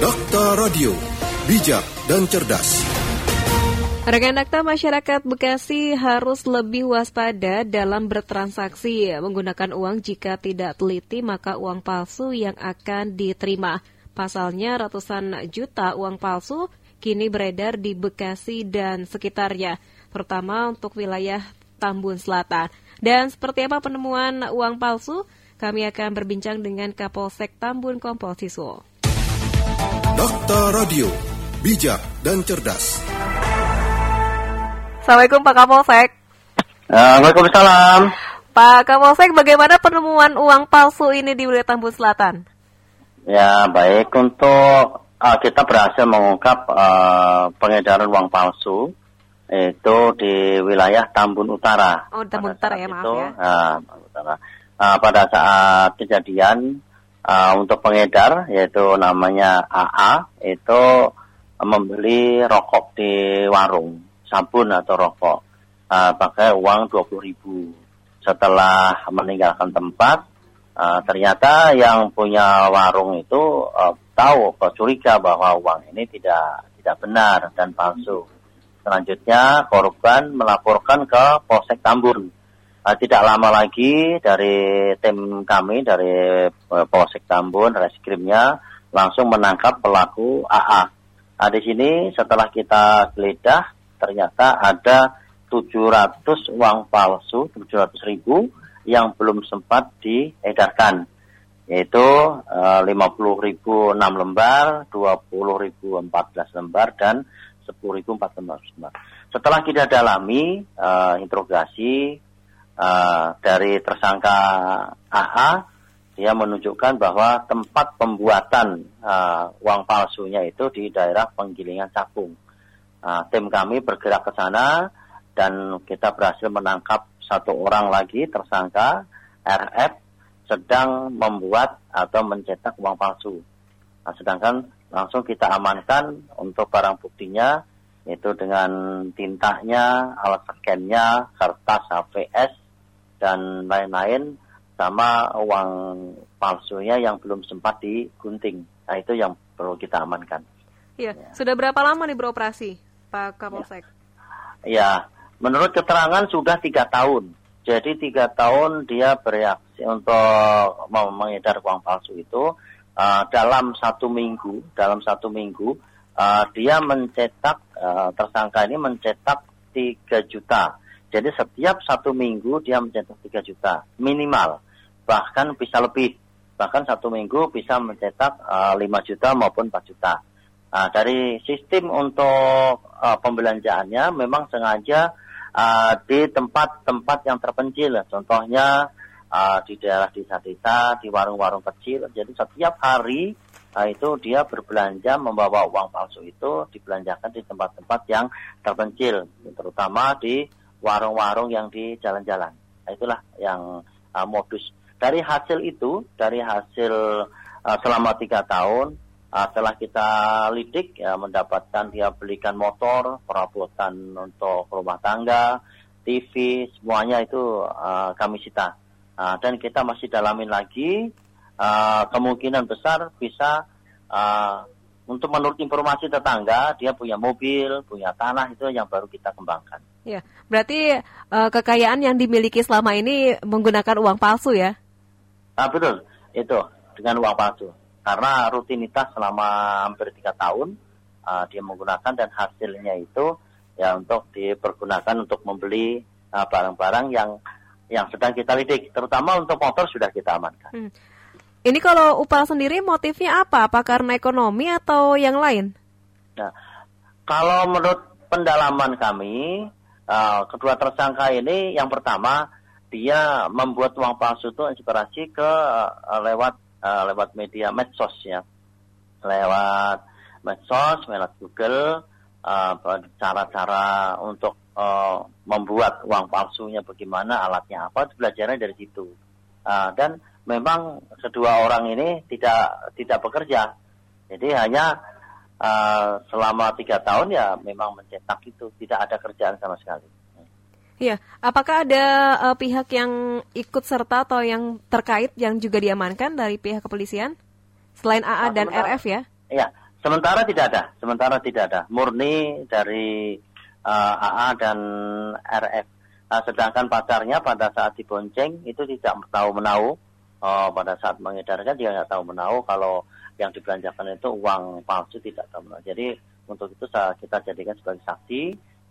Dokter Radio, bijak dan cerdas. Rekan Dakta masyarakat Bekasi harus lebih waspada dalam bertransaksi menggunakan uang jika tidak teliti maka uang palsu yang akan diterima. Pasalnya ratusan juta uang palsu kini beredar di Bekasi dan sekitarnya, terutama untuk wilayah Tambun Selatan. Dan seperti apa penemuan uang palsu? Kami akan berbincang dengan Kapolsek Tambun Komposiswo. Dokter Radio, bijak dan cerdas. Assalamualaikum Pak Kapolsek. Uh, Waalaikumsalam. Pak Kapolsek, bagaimana penemuan uang palsu ini di wilayah Tambun Selatan? Ya, baik. Untuk uh, kita berhasil mengungkap uh, pengedaran uang palsu itu di wilayah Tambun Utara. Oh, Tambun Utara ya, maaf itu, ya. Uh, Utara. Uh, pada saat kejadian uh, untuk pengedar yaitu namanya AA itu membeli rokok di warung sabun atau rokok. Uh, pakai uang 20 ribu. Setelah meninggalkan tempat uh, ternyata yang punya warung itu uh, tahu curiga bahwa uang ini tidak tidak benar dan palsu. Selanjutnya korban melaporkan ke Polsek Tambun Uh, tidak lama lagi dari tim kami dari uh, Polsek Tambun, reskrimnya langsung menangkap pelaku AA. Nah, di sini setelah kita geledah ternyata ada 700 uang palsu, 700 ribu yang belum sempat diedarkan yaitu uh, 50 ribu 6 lembar, 20 ribu 14 lembar, dan 10 ribu 14 lembar. Setelah kita dalami uh, interogasi Uh, dari tersangka AA, dia menunjukkan bahwa tempat pembuatan uh, uang palsunya itu di daerah penggilingan Cakung. Uh, tim kami bergerak ke sana dan kita berhasil menangkap satu orang lagi tersangka RF sedang membuat atau mencetak uang palsu. Nah, sedangkan langsung kita amankan untuk barang buktinya itu dengan tintanya, alat scannya, kertas HVS, dan lain-lain sama uang palsunya yang belum sempat digunting. Nah itu yang perlu kita amankan. Iya, ya. sudah berapa lama nih beroperasi, Pak Kapolsek? Ya, ya. menurut keterangan sudah tiga tahun. Jadi tiga tahun dia bereaksi untuk mengedar uang palsu itu uh, dalam satu minggu, dalam satu minggu uh, dia mencetak uh, tersangka ini mencetak tiga juta jadi setiap satu minggu dia mencetak 3 juta minimal, bahkan bisa lebih. Bahkan satu minggu bisa mencetak uh, eh, 5 juta maupun 4 juta. Nah, dari sistem untuk uh, pembelanjaannya memang sengaja uh, di tempat-tempat yang terpencil. Contohnya uh, di daerah desa-desa, di warung-warung kecil. Jadi setiap hari uh, itu dia berbelanja membawa uang palsu itu dibelanjakan di tempat-tempat yang terpencil, terutama di warung-warung yang di jalan-jalan. Nah, itulah yang uh, modus. Dari hasil itu, dari hasil uh, selama tiga tahun, uh, setelah kita lidik, ya, mendapatkan dia belikan motor, perabotan untuk rumah tangga, TV, semuanya itu uh, kami sita. Uh, dan kita masih dalamin lagi, uh, kemungkinan besar bisa uh, untuk menurut informasi tetangga, dia punya mobil, punya tanah itu yang baru kita kembangkan. Ya, berarti uh, kekayaan yang dimiliki selama ini menggunakan uang palsu ya? Ah, betul, itu dengan uang palsu. Karena rutinitas selama hampir tiga tahun uh, dia menggunakan dan hasilnya itu ya untuk dipergunakan untuk membeli ah, barang-barang uh, yang yang sedang kita lidik, terutama untuk motor sudah kita amankan. Hmm. Ini kalau upah sendiri motifnya apa? Apa karena ekonomi atau yang lain? Nah, kalau menurut pendalaman kami, uh, kedua tersangka ini yang pertama dia membuat uang palsu itu inspirasi ke uh, lewat uh, lewat media medsos ya. Lewat medsos lewat Google cara-cara uh, untuk uh, membuat uang palsunya bagaimana alatnya apa belajarnya dari situ. Uh, dan memang kedua orang ini tidak tidak bekerja. Jadi hanya uh, selama tiga tahun ya memang mencetak itu tidak ada kerjaan sama sekali. Iya, apakah ada uh, pihak yang ikut serta atau yang terkait yang juga diamankan dari pihak kepolisian selain AA nah, dan RF ya? Iya, Sementara tidak ada, sementara tidak ada. Murni dari uh, eh, AA dan RF. Nah, sedangkan pacarnya pada saat dibonceng itu tidak tahu menahu. Uh, pada saat mengedarkan dia nggak tahu menahu kalau yang dibelanjakan itu uang palsu tidak menahu. Jadi untuk itu kita jadikan sebagai saksi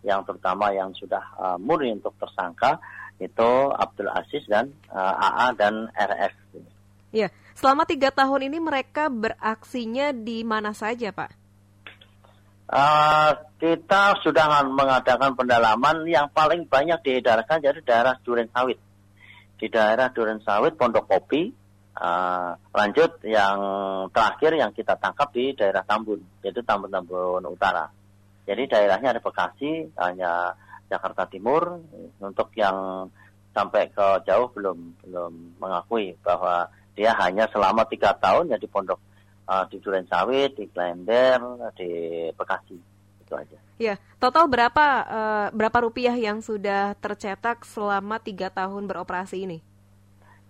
yang terutama yang sudah uh, murni untuk tersangka itu Abdul Aziz dan uh, AA dan RF. Ya, selama tiga tahun ini mereka beraksinya di mana saja, Pak? Uh, kita sudah mengadakan pendalaman yang paling banyak diedarkan jadi daerah Duren Sawit. Di daerah Duren Sawit, Pondok Kopi, uh, lanjut yang terakhir yang kita tangkap di daerah Tambun, yaitu Tambun-Tambun Utara. Jadi daerahnya ada Bekasi, hanya Jakarta Timur. Untuk yang sampai ke jauh belum belum mengakui bahwa dia hanya selama tiga tahun ya di pondok uh, di Duren Sawit, di Klender, di Bekasi itu aja. Ya, total berapa uh, berapa rupiah yang sudah tercetak selama tiga tahun beroperasi ini?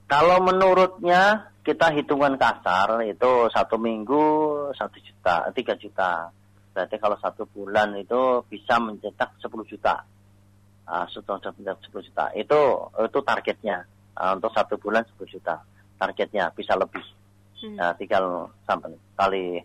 Kalau menurutnya kita hitungan kasar itu satu minggu satu juta, tiga juta. Berarti kalau satu bulan itu bisa mencetak 10 juta. Uh, sudah 10 juta. Itu itu targetnya uh, untuk satu bulan 10 juta targetnya bisa lebih. Hmm. Nah, tinggal sampai kali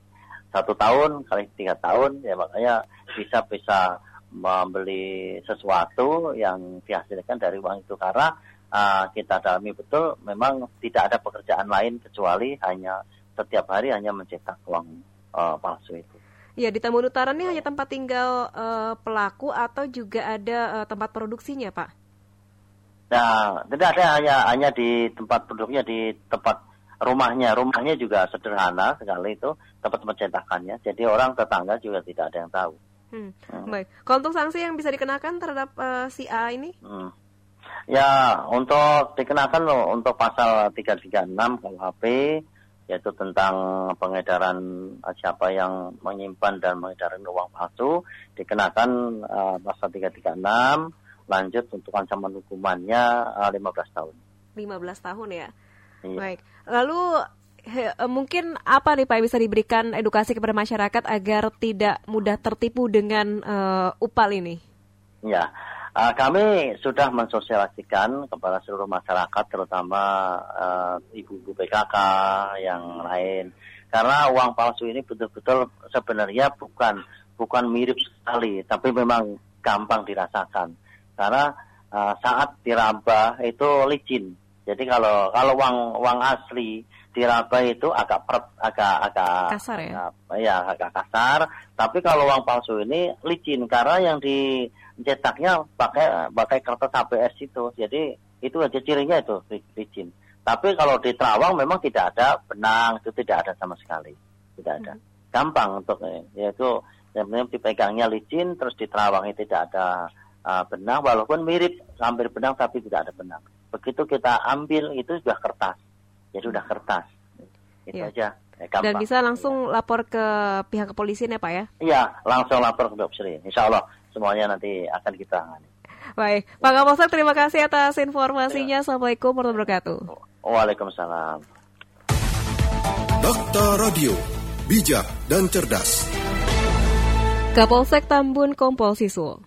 satu tahun kali tiga tahun ya makanya bisa bisa membeli sesuatu yang dihasilkan dari uang itu karena uh, kita dalami betul memang tidak ada pekerjaan lain kecuali hanya setiap hari hanya mencetak uang uh, palsu itu. Ya di Tambun Utara ini hanya tempat tinggal uh, pelaku atau juga ada uh, tempat produksinya, Pak? Nah, tidak ada hanya hanya di tempat produknya di tempat rumahnya. Rumahnya juga sederhana sekali itu tempat mencetakannya. Jadi orang tetangga juga tidak ada yang tahu. Hmm. Hmm. Baik. Kalau untuk sanksi yang bisa dikenakan terhadap uh, si A ini? Hmm. Ya, untuk dikenakan loh, untuk pasal 336 KUHP yaitu tentang pengedaran uh, siapa yang menyimpan dan mengedaran uang palsu dikenakan uh, pasal 336 lanjut untuk ancaman hukumannya uh, eh, 15 tahun. 15 tahun ya. Iya. Baik. Lalu he, eh, mungkin apa nih Pak bisa diberikan edukasi kepada masyarakat agar tidak mudah tertipu dengan uh, upal ini? Ya. Uh, kami sudah mensosialisasikan kepada seluruh masyarakat, terutama ibu-ibu uh, PKK yang lain, karena uang palsu ini betul-betul sebenarnya bukan bukan mirip sekali, tapi memang gampang dirasakan karena uh, saat diraba itu licin. Jadi kalau kalau uang uang asli diraba itu agak per, agak agak kasar ya. Agak, ya agak kasar. Tapi kalau uang palsu ini licin karena yang dicetaknya pakai pakai kertas ABS itu. Jadi itu aja cirinya itu licin. Tapi kalau di Terawang memang tidak ada benang itu tidak ada sama sekali. Tidak ada. Hmm. Gampang untuk yaitu yang dipegangnya licin terus di Terawang itu tidak ada uh, benang walaupun mirip hampir benang tapi tidak ada benang. Begitu kita ambil itu sudah kertas. Ya sudah kertas. Itu ya. aja. Eh, Dan bisa langsung ya. lapor ke pihak kepolisian ya Pak ya? Iya, langsung lapor ke polisi. Insya Allah semuanya nanti akan kita tangani. Baik, Pak Kapolsek terima kasih atas informasinya. Ya. Assalamualaikum warahmatullahi wabarakatuh. Waalaikumsalam. Dokter Radio, bijak dan cerdas. Kapolsek Tambun Kompol Siswo.